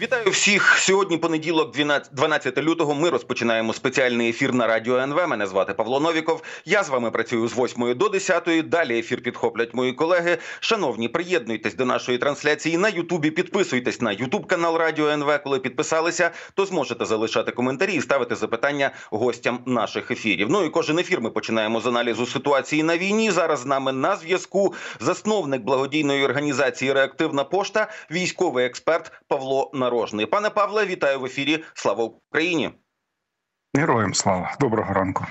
Вітаю всіх сьогодні. Понеділок, 12 лютого. Ми розпочинаємо спеціальний ефір на радіо НВ. Мене звати Павло Новіков. Я з вами працюю з 8 до 10. Далі ефір підхоплять мої колеги. Шановні, приєднуйтесь до нашої трансляції на Ютубі. Підписуйтесь на Ютуб канал Радіо НВ. Коли підписалися, то зможете залишати коментарі і ставити запитання гостям наших ефірів. Ну і кожен ефір ми починаємо з аналізу ситуації на війні. Зараз з нами на зв'язку засновник благодійної організації Реактивна пошта, військовий експерт Павло Народ. Нарожний. Пане Павле, вітаю в ефірі. Слава Україні! Героям слава доброго ранку.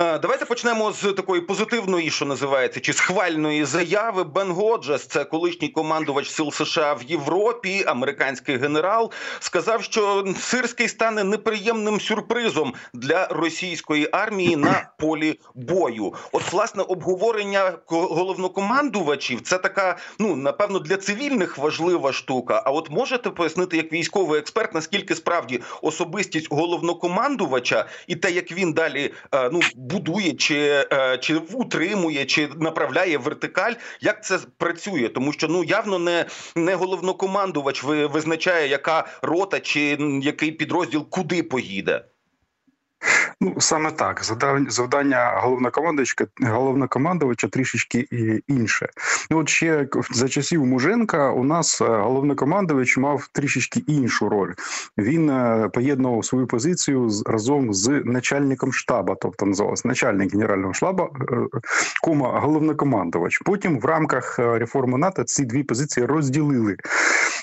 Давайте почнемо з такої позитивної, що називається, чи схвальної заяви. Бен Годжес, це колишній командувач сил США в Європі, американський генерал, сказав, що сирський стане неприємним сюрпризом для російської армії на полі бою. От власне обговорення головнокомандувачів це така, ну напевно, для цивільних важлива штука. А от можете пояснити, як військовий експерт, наскільки справді особистість головнокомандувача і те, як він далі ну будує, чи е, чи утримує, чи направляє вертикаль. Як це працює? Тому що ну явно не не головнокомандувач визначає, яка рота чи який підрозділ куди поїде. Ну саме так завдання головнокомандувача головнокомандувача трішечки інше. Ну от ще за часів Муженка у нас е, головнокомандувач мав трішечки іншу роль. Він е, поєднував свою позицію разом з начальником штабу, тобто називався начальник генерального штабу, е, кома головнокомандувач. Потім в рамках реформи НАТО ці дві позиції розділили.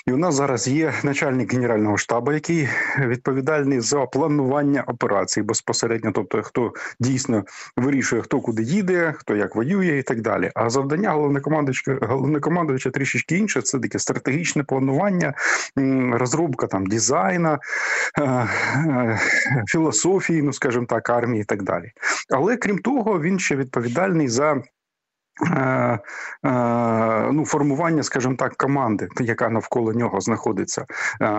І у нас зараз є начальник генерального штабу, який відповідальний за планування операцій безпосередньо, тобто хто дійсно вирішує, хто куди їде, хто як воює, і так далі. А завдання головнокомандувача головнокомандувача трішечки інше. Це таке стратегічне планування, розробка там дизайна, е, е, філософії, ну скажімо так, армії і так далі. Але крім того, він ще відповідальний за. Е, ну, формування, скажімо так, команди, яка навколо нього знаходиться,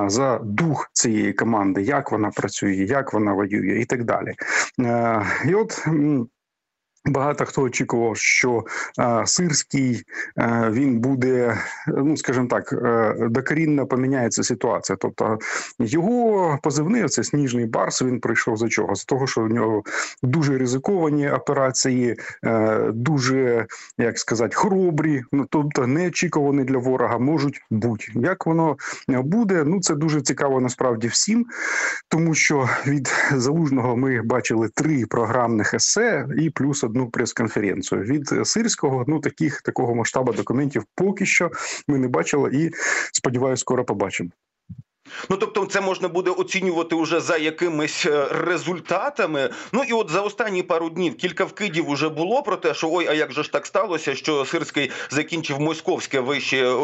за дух цієї команди, як вона працює, як вона воює, і так далі. І от Багато хто очікував, що е, сирський е, він буде, ну скажімо так, е, докорінно поміняється ситуація. Тобто його позивний це сніжний барс. Він прийшов за чого? З того, що в нього дуже ризиковані операції, е, дуже як сказати, хоробрі, ну тобто неочікувані для ворога можуть бути. Як воно буде? Ну це дуже цікаво насправді всім, тому що від залужного ми бачили три програмних есе і плюс одну одну прес-конференцію від сирського. Ну таких такого масштабу документів поки що ми не бачили, і сподіваюся, скоро побачимо. Ну тобто, це можна буде оцінювати уже за якимись е, результатами. Ну і от за останні пару днів кілька вкидів уже було про те, що ой, а як же ж так сталося, що Сирський закінчив московське вище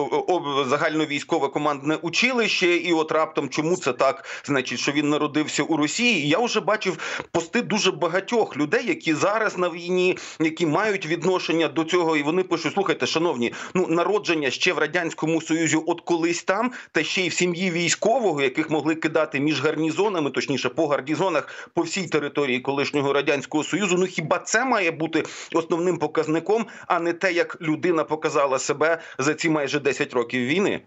загальновійськове командне училище, і от раптом чому це так? Значить, що він народився у Росії. Я вже бачив пости дуже багатьох людей, які зараз на війні, які мають відношення до цього, і вони пишуть: слухайте, шановні, ну народження ще в радянському союзі, от колись там, та ще й в сім'ї військових військового, яких могли кидати між гарнізонами, точніше по гарнізонах по всій території колишнього радянського союзу. Ну хіба це має бути основним показником, а не те, як людина показала себе за ці майже 10 років війни?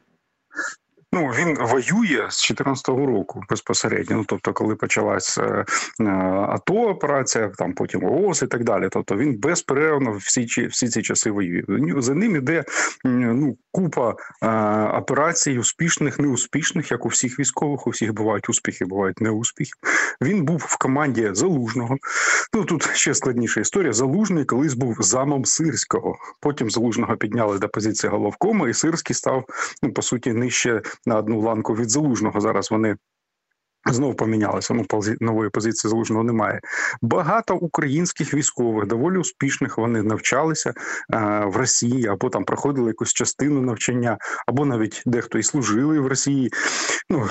Ну він воює з 14-го року безпосередньо. Ну тобто, коли почалась е, е, АТО операція, там потім ООС і так далі. Тобто він безперервно всі всі ці часи воює. За ним іде ну купа е, операцій, успішних, неуспішних, як у всіх військових. У всіх бувають успіхи, бувають неуспіхи. Він був в команді залужного. Ну тут ще складніша історія. Залужний колись був замом сирського. Потім залужного підняли до позиції головкома, і сирський став ну по суті нижче на одну ланку від залужного. Зараз вони Знову помінялися. Ну нової позиції залужного немає. Багато українських військових доволі успішних вони навчалися е, в Росії або там проходили якусь частину навчання, або навіть дехто і служили в Росії. Ну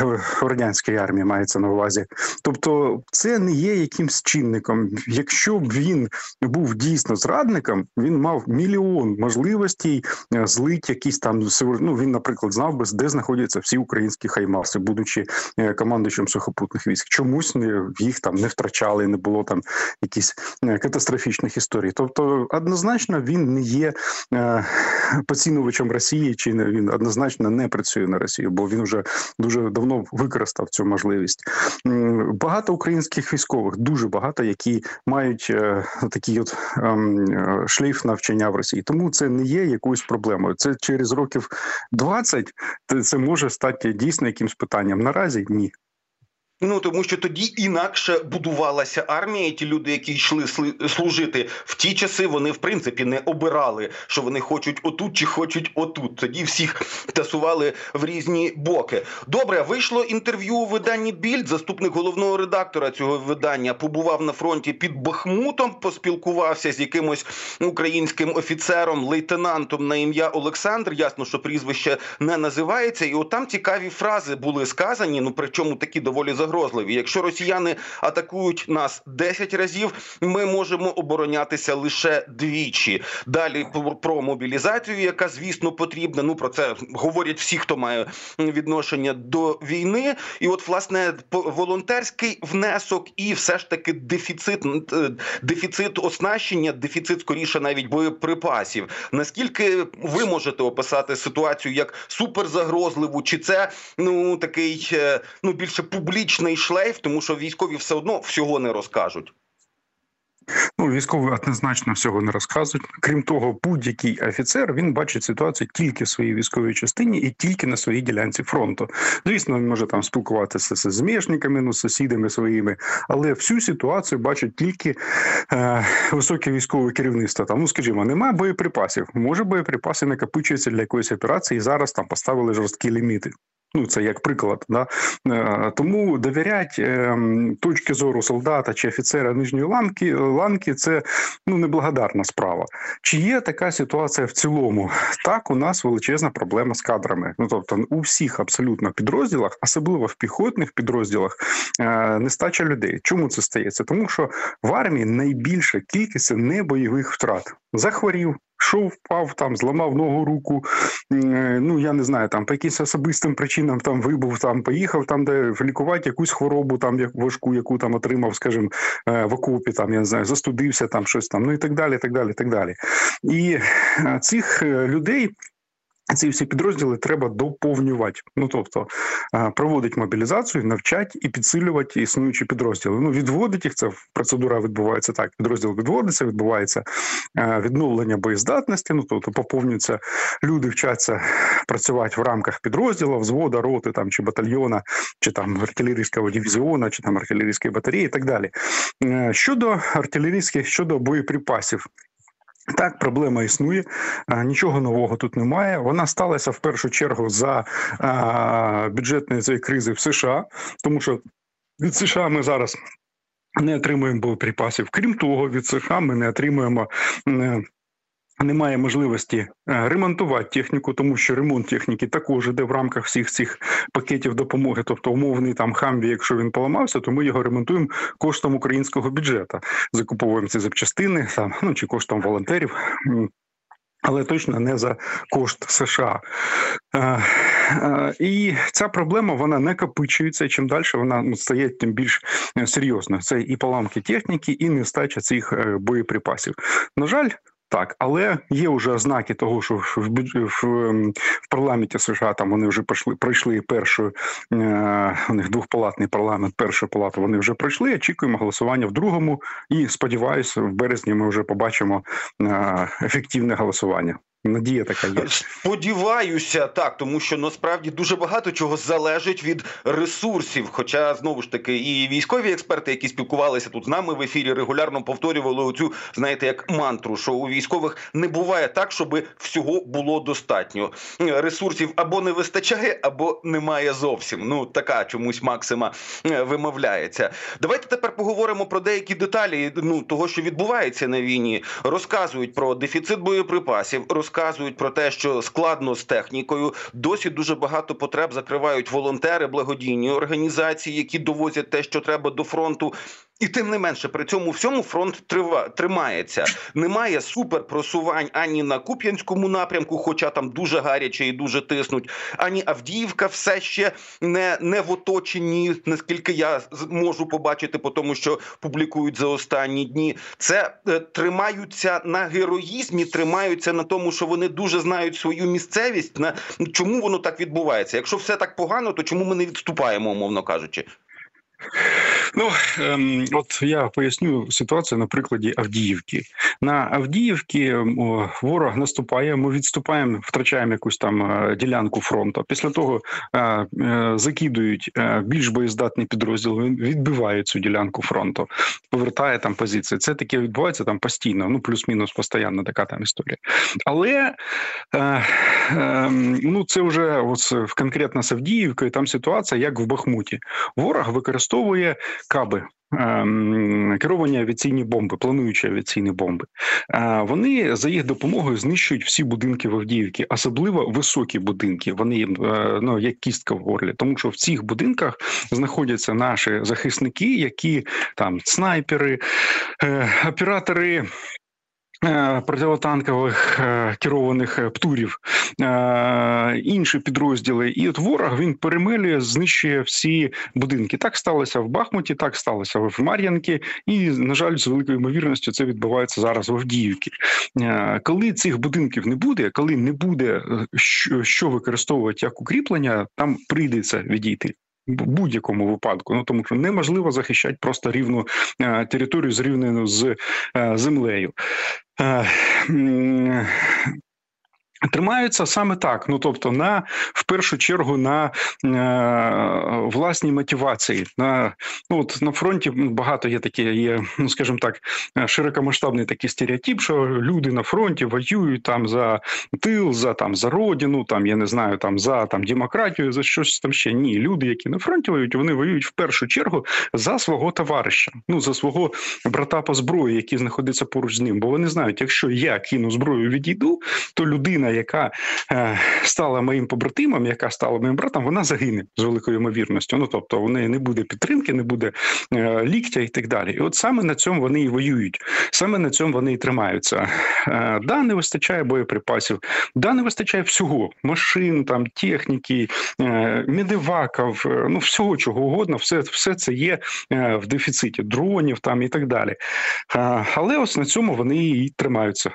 в радянській армії мається на увазі. Тобто, це не є якимсь чинником. Якщо б він був дійсно зрадником, він мав мільйон можливостей е, злить якісь там ну, Він, наприклад, знав би, де знаходяться всі українські хаймаси, будучи е, головнокомандуючим сухопутних військ. Чомусь не їх там не втрачали, не було там якісь е, катастрофічних історій. Тобто, однозначно він не є е, поцінувачем Росії, чи не він однозначно не працює на Росію, бо він вже дуже давно використав цю можливість. Багато українських військових, дуже багато, які мають е, такий от ем, шлейф навчання в Росії. Тому це не є якоюсь проблемою. Це через років 20 це- це може стати дійсно якимсь питанням. Наразі ні. Ну тому що тоді інакше будувалася армія. Ті люди, які йшли служити в ті часи, вони в принципі не обирали, що вони хочуть отут чи хочуть отут. Тоді всіх тасували в різні боки. Добре, вийшло інтерв'ю у виданні Більд. Заступник головного редактора цього видання побував на фронті під Бахмутом, поспілкувався з якимось українським офіцером, лейтенантом на ім'я Олександр. Ясно, що прізвище не називається, і от там цікаві фрази були сказані. Ну причому такі доволі загрозливі. Якщо росіяни атакують нас 10 разів, ми можемо оборонятися лише двічі. Далі про- мобілізацію, яка звісно потрібна. Ну про це говорять всі, хто має відношення до війни. І от власне волонтерський внесок, і все ж таки дефіцит дефіцит оснащення, дефіцит скоріше навіть боєприпасів. Наскільки ви можете описати ситуацію як суперзагрозливу, чи це ну такий е, ну більше публічний шлейф, тому що військові все одно всього не розкажуть. Ну, військові однозначно всього не розказують. Крім того, будь-який офіцер він бачить ситуацію тільки в своїй військовій частині і тільки на своїй ділянці фронту. Звісно, він може там спілкуватися з змішниками, ну, з сусідами своїми, але всю ситуацію бачить тільки е, високе військове керівництво. Там, ну скажімо, немає боєприпасів. Може, боєприпаси накопичуються для якоїсь операції. і Зараз там поставили жорсткі ліміти. Ну, це як приклад, да Е, тому довірять е, точки зору солдата чи офіцера нижньої ланки ланки це ну неблагодарна справа. Чи є така ситуація в цілому? Так, у нас величезна проблема з кадрами. Ну тобто, у всіх абсолютно підрозділах, особливо в піхотних підрозділах, е, нестача людей. Чому це стається? Тому що в армії найбільша кількість небойових втрат. Захворів. Шов, впав, там зламав ногу руку. е, Ну я не знаю, там по якимось особистим причинам там вибув, там поїхав, там де лікувати якусь хворобу, там важку, яку там отримав, скажімо, е, в окопі, там я не знаю, застудився, там щось там, ну і так далі, так далі, так далі. І е, цих людей. Ці всі підрозділи треба доповнювати. Ну тобто е, проводить мобілізацію, навчать і підсилювати існуючі підрозділи. Ну відводить їх. Це процедура відбувається так. Підрозділ відводиться, відбувається е, відновлення боєздатності. Ну тобто поповнюються люди, вчаться працювати в рамках підрозділу, взвода, роти там чи батальйона, чи там артилерійського дивізіона, чи там артилерійської батареї, і так далі. Е, Щодо артилерійських, щодо боєприпасів. Так, проблема існує, нічого нового тут немає. Вона сталася в першу чергу за бюджетної цієї кризи в США, тому що від США ми зараз не отримуємо боєприпасів. Крім того, від США ми не отримуємо. Немає можливості е, ремонтувати техніку, тому що ремонт техніки також іде в рамках всіх цих пакетів допомоги. Тобто, умовний там хамві, якщо він поламався, то ми його ремонтуємо коштом українського бюджету. Закуповуємо ці запчастини там, ну чи коштом волонтерів. Але точно не за кошт США. Е, е, І ця проблема вона накопичується. Чим далі вона ну, стає тим більш е, серйозною. Це і поламки техніки, і нестача цих е, боєприпасів. На жаль. Так, але є вже ознаки того, що в в, в, ем, парламенті США там вони вже пройшли пройшли першу е, у них двохпалатний парламент, першу палату вони вже пройшли. Очікуємо голосування в другому, і сподіваюся, в березні ми вже побачимо е, ефективне голосування. Надія така є. Сподіваюся, так, тому що насправді дуже багато чого залежить від ресурсів. Хоча знову ж таки, і військові експерти, які спілкувалися тут з нами в ефірі, регулярно повторювали оцю, знаєте, як мантру, що у військових не буває так, щоб всього було достатньо. Ресурсів або не вистачає, або немає зовсім. Ну така чомусь максима е, вимовляється. Давайте тепер поговоримо про деякі деталі ну того, що відбувається на війні. Розказують про дефіцит боєприпасів, розказують про те, що складно з технікою. Досі дуже багато потреб закривають волонтери, благодійні організації, які довозять те, що треба до фронту. І тим не менше, при цьому всьому фронт трива, тримається. Немає суперпросувань ані на Куп'янському напрямку, хоча там дуже гаряче і дуже тиснуть, ані Авдіївка все ще не, не в оточенні, наскільки я можу побачити, по тому що публікують за останні дні. Це е, тримаються на героїзмі, тримаються на тому, що вони дуже знають свою місцевість. На чому воно так відбувається? Якщо все так погано, то чому ми не відступаємо, умовно кажучи? Ну ем, от я поясню ситуацію на прикладі Авдіївки. На Авдіївці ворог наступає. Ми відступаємо, втрачаємо якусь там е, ділянку фронту. Після того е, е, закидують е, більш боєздатний підрозділ. Він відбиває цю ділянку фронту, повертає там позиції. Це таке відбувається там постійно. Ну плюс-мінус постійно така там історія. Але е, е, ну це вже ось конкретно з Авдіївкою. Там ситуація як в Бахмуті. Ворог використовує каби. ем, Керовані авіаційні бомби, плануючі авіаційні бомби, Е, вони за їх допомогою знищують всі будинки в Авдіївці, особливо високі будинки. Вони е, ну як кістка в горлі, тому що в цих будинках знаходяться наші захисники, які там снайпери, е, оператори противотанкових е, керованих е, птурів, е, інші підрозділи. І от ворог він перемелює, знищує всі будинки. Так сталося в Бахмуті, так сталося в Мар'янці, і на жаль, з великою ймовірністю це відбувається зараз в Авдіївці. Е, Коли цих будинків не буде, коли не буде е, що використовувати як укріплення, там прийдеться відійти. В будь-якому випадку, ну тому що неможливо захищати просто рівну е, територію зрівняну з е, землею. Тримаються саме так. Ну тобто, на в першу чергу на е, власній мотивації. На ну от на фронті багато є такі, є, ну скажімо так, е, широкомасштабний такий стереотип, що люди на фронті воюють там за тил, за там за родину, там я не знаю, там за там демократію, за щось там ще. Ні, люди, які на фронті воюють, вони воюють в першу чергу за свого товариша, ну за свого брата по зброї, який знаходиться поруч з ним. Бо вони знають, якщо я кину зброю, відійду, то людина, яка е, стала моїм побратимом, яка стала моїм братом, вона загине з великою ймовірністю. Ну тобто, у неї не буде підтримки, не буде е, ліктя і так далі. І от саме на цьому вони і воюють, саме на цьому вони і тримаються. Е, да, не вистачає боєприпасів, да, не вистачає всього: машин, там техніки, медиваків, ну всього чого угодно, все, все це є в дефіциті дронів там і так далі. Але ось на цьому вони і тримаються.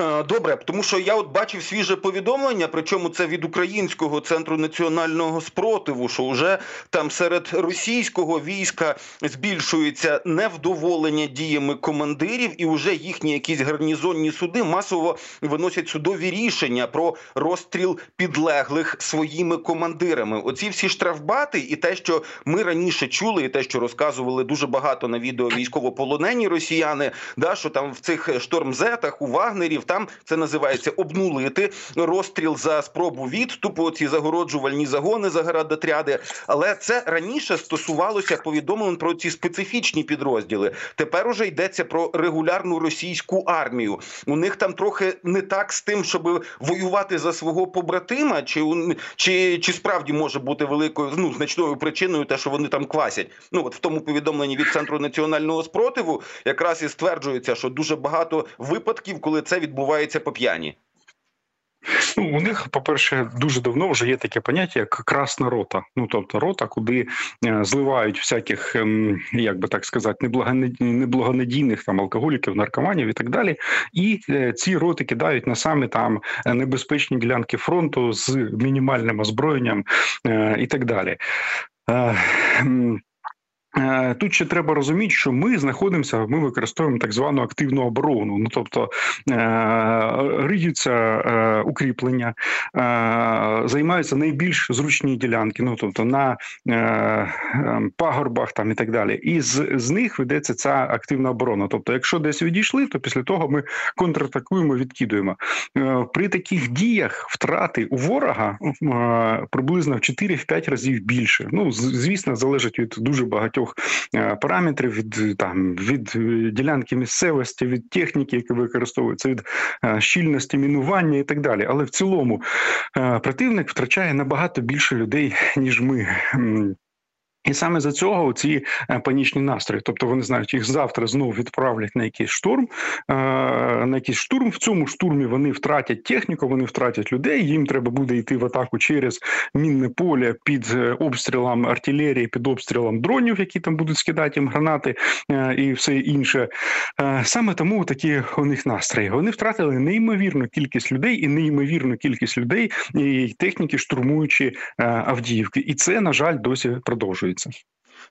Е, Добре, тому що я от бачив свіже повідомлення, причому це від українського центру національного спротиву, що вже там серед російського війська збільшується невдоволення діями командирів, і вже їхні якісь гарнізонні суди масово виносять судові рішення про розстріл підлеглих своїми командирами. Оці всі штрафбати, і те, що ми раніше чули, і те, що розказували дуже багато на відео військовополонені росіяни, да що там в цих штормзетах у Вагнерів там це називається обнулити розстріл за спробу відступу. Ці загороджувальні загони заградотряди. Але це раніше стосувалося повідомлень про ці специфічні підрозділи. Тепер уже йдеться про регулярну російську армію. У них там трохи не так з тим, щоб воювати за свого побратима, чи чи, чи справді може бути великою ну значною причиною, те, що вони там квасять. Ну от в тому повідомленні від центру національного спротиву якраз і стверджується, що дуже багато випадків, коли це відбувається по п'яні. Ну, у них, по-перше, дуже давно вже є таке поняття, як красна рота. Ну тобто рота, куди е, зливають всяких, ем, як би так сказати, неблагонад- неблагонадійних там алкоголіків, наркоманів і так далі. І е, ці роти кидають на самі там небезпечні ділянки фронту з мінімальним озброєнням е, і так далі. Е, Тут ще треба розуміти, що ми знаходимося, ми використовуємо так звану активну оборону. Ну тобто е, риються е, укріплення, займаються найбільш зручні ділянки, ну тобто на е, е, пагорбах там і так далі. І з, з них ведеться ця активна оборона. Тобто, якщо десь відійшли, то після того ми контратакуємо, відкидуємо. При таких діях втрати у ворога приблизно в 4-5 разів більше. Ну звісно, залежить від дуже багатьох е, параметрів від там від е, ділянки місцевості, від техніки, яка використовується, від е, щільності мінування і так далі. Але в цілому е, противник втрачає набагато більше людей, ніж ми. І саме за цього ці е, панічні настрої. Тобто вони знають, їх завтра знову відправлять на якийсь штурм. е, На якийсь штурм. В цьому штурмі вони втратять техніку, вони втратять людей. Їм треба буде йти в атаку через мінне поле під е, обстрілом артилерії, під обстрілом дронів, які там будуть скидати їм гранати і все інше. Саме тому такі у них настрої. Вони втратили неймовірну кількість людей і неймовірну кількість людей і техніки, штурмуючи Авдіївки. І це на жаль досі продовжується. рекомендується.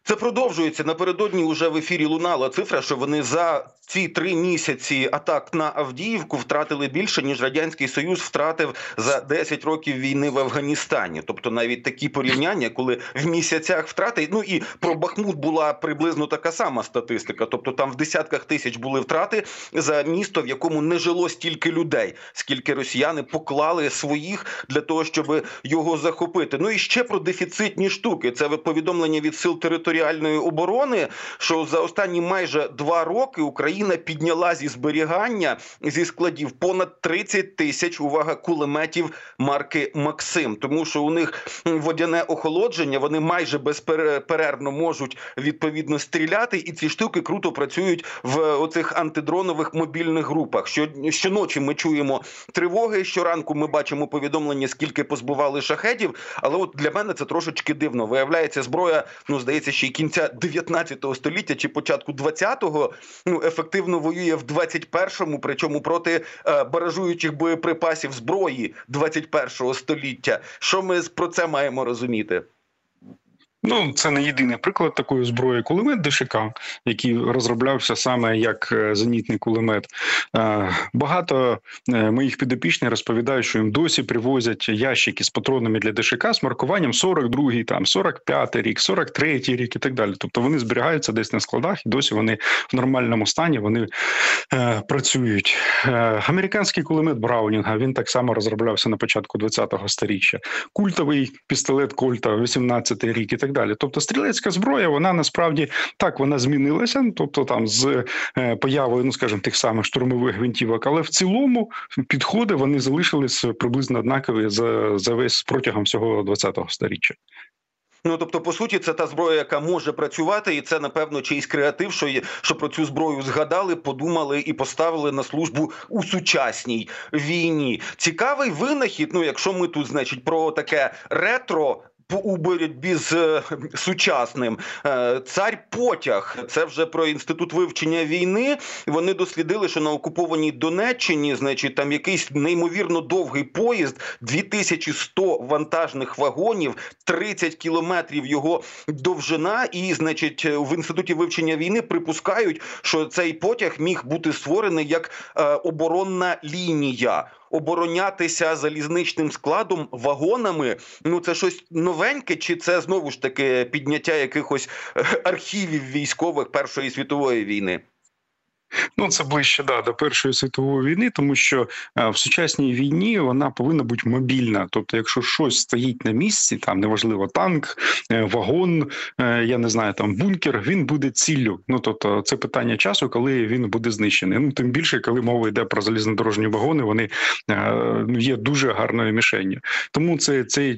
Це продовжується напередодні. Уже в ефірі лунала цифра, що вони за ці три місяці атак на Авдіївку втратили більше ніж радянський союз втратив за 10 років війни в Афганістані. Тобто навіть такі порівняння, коли в місяцях втрати. Ну і про Бахмут була приблизно така сама статистика. Тобто там в десятках тисяч були втрати за місто, в якому не жило стільки людей, скільки росіяни поклали своїх для того, щоб його захопити. Ну і ще про дефіцитні штуки. Це повідомлення від сил територіальної оборони, що за останні майже два роки Україна підняла зі зберігання зі складів понад 30 тисяч увага кулеметів марки Максим, тому що у них водяне охолодження, вони майже безперервно можуть відповідно стріляти, і ці штуки круто працюють в оцих антидронових мобільних групах. Що щоночі ми чуємо тривоги. Щоранку ми бачимо повідомлення, скільки позбували шахедів. Але от для мене це трошечки дивно. Виявляється, зброя, ну здається, ще кінця 19 століття чи початку 20-го, ну ефективно воює в 21-му, причому проти е, баражуючих боєприпасів зброї 21-го століття. Що ми про це маємо розуміти? Ну, це не єдиний приклад такої зброї. Кулемет ДШК, який розроблявся саме як е, зенітний кулемет. Е, Багато е, моїх підопічних розповідають, що їм досі привозять ящики з патронами для ДШК з маркуванням 42-й, там 45-й рік, 43-й рік і так далі. Тобто вони зберігаються десь на складах, і досі вони в нормальному стані вони е, працюють. Е, Американський кулемет Браунінга він так само розроблявся на початку 20-го сторіччя. Культовий пістолет Кольта, 18-й рік і так далі. Тобто, стрілецька зброя, вона насправді так вона змінилася. Тобто, там з е, появою, ну скажімо, тих самих штурмових гвинтівок, але в цілому підходи вони залишились приблизно однакові за, за весь протягом всього 20-го сторіччя. Ну тобто, по суті, це та зброя, яка може працювати, і це напевно чийсь креатив, що що про цю зброю згадали, подумали і поставили на службу у сучасній війні. Цікавий винахід. Ну, якщо ми тут, значить, про таке ретро. У боротьбі з е, сучасним Е, цар потяг. Це вже про інститут вивчення війни. Вони дослідили, що на окупованій Донеччині, значить, там якийсь неймовірно довгий поїзд, 2100 вантажних вагонів, 30 кілометрів його довжина. І, значить, в інституті вивчення війни припускають, що цей потяг міг бути створений як е, оборонна лінія. Оборонятися залізничним складом вагонами. Ну це щось новеньке, чи це знову ж таки підняття якихось е, архівів військових Першої світової війни? Ну, це ближче да, до Першої світової війни, тому що е, в сучасній війні вона повинна бути мобільна. Тобто, якщо щось стоїть на місці, там неважливо танк, е, вагон, е, я не знаю, там бункер, він буде ціллю. Ну тобто, це питання часу, коли він буде знищений. Ну тим більше, коли мова йде про залізнодорожні вагони, вони ну, є дуже гарною мішенню. Тому це, це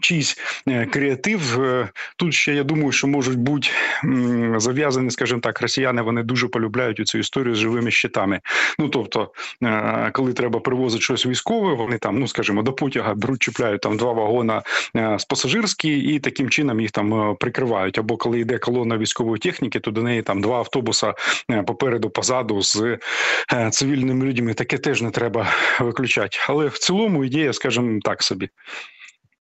чийсь креатив. Тут ще я думаю, що можуть бути зав'язані, скажімо так, росіяни вони дуже полюбляють у цю історію з живими щитами. Ну тобто, е, коли треба привозити щось військове, вони там, ну скажімо, до потяга беруть, чіпляють там два вагона е, з пасажирські, і таким чином їх там е, прикривають. Або коли йде колона військової техніки, то до неї там два автобуса попереду, позаду з цивільними людьми. Таке теж не треба виключати. Але в цілому ідея, скажімо, так собі.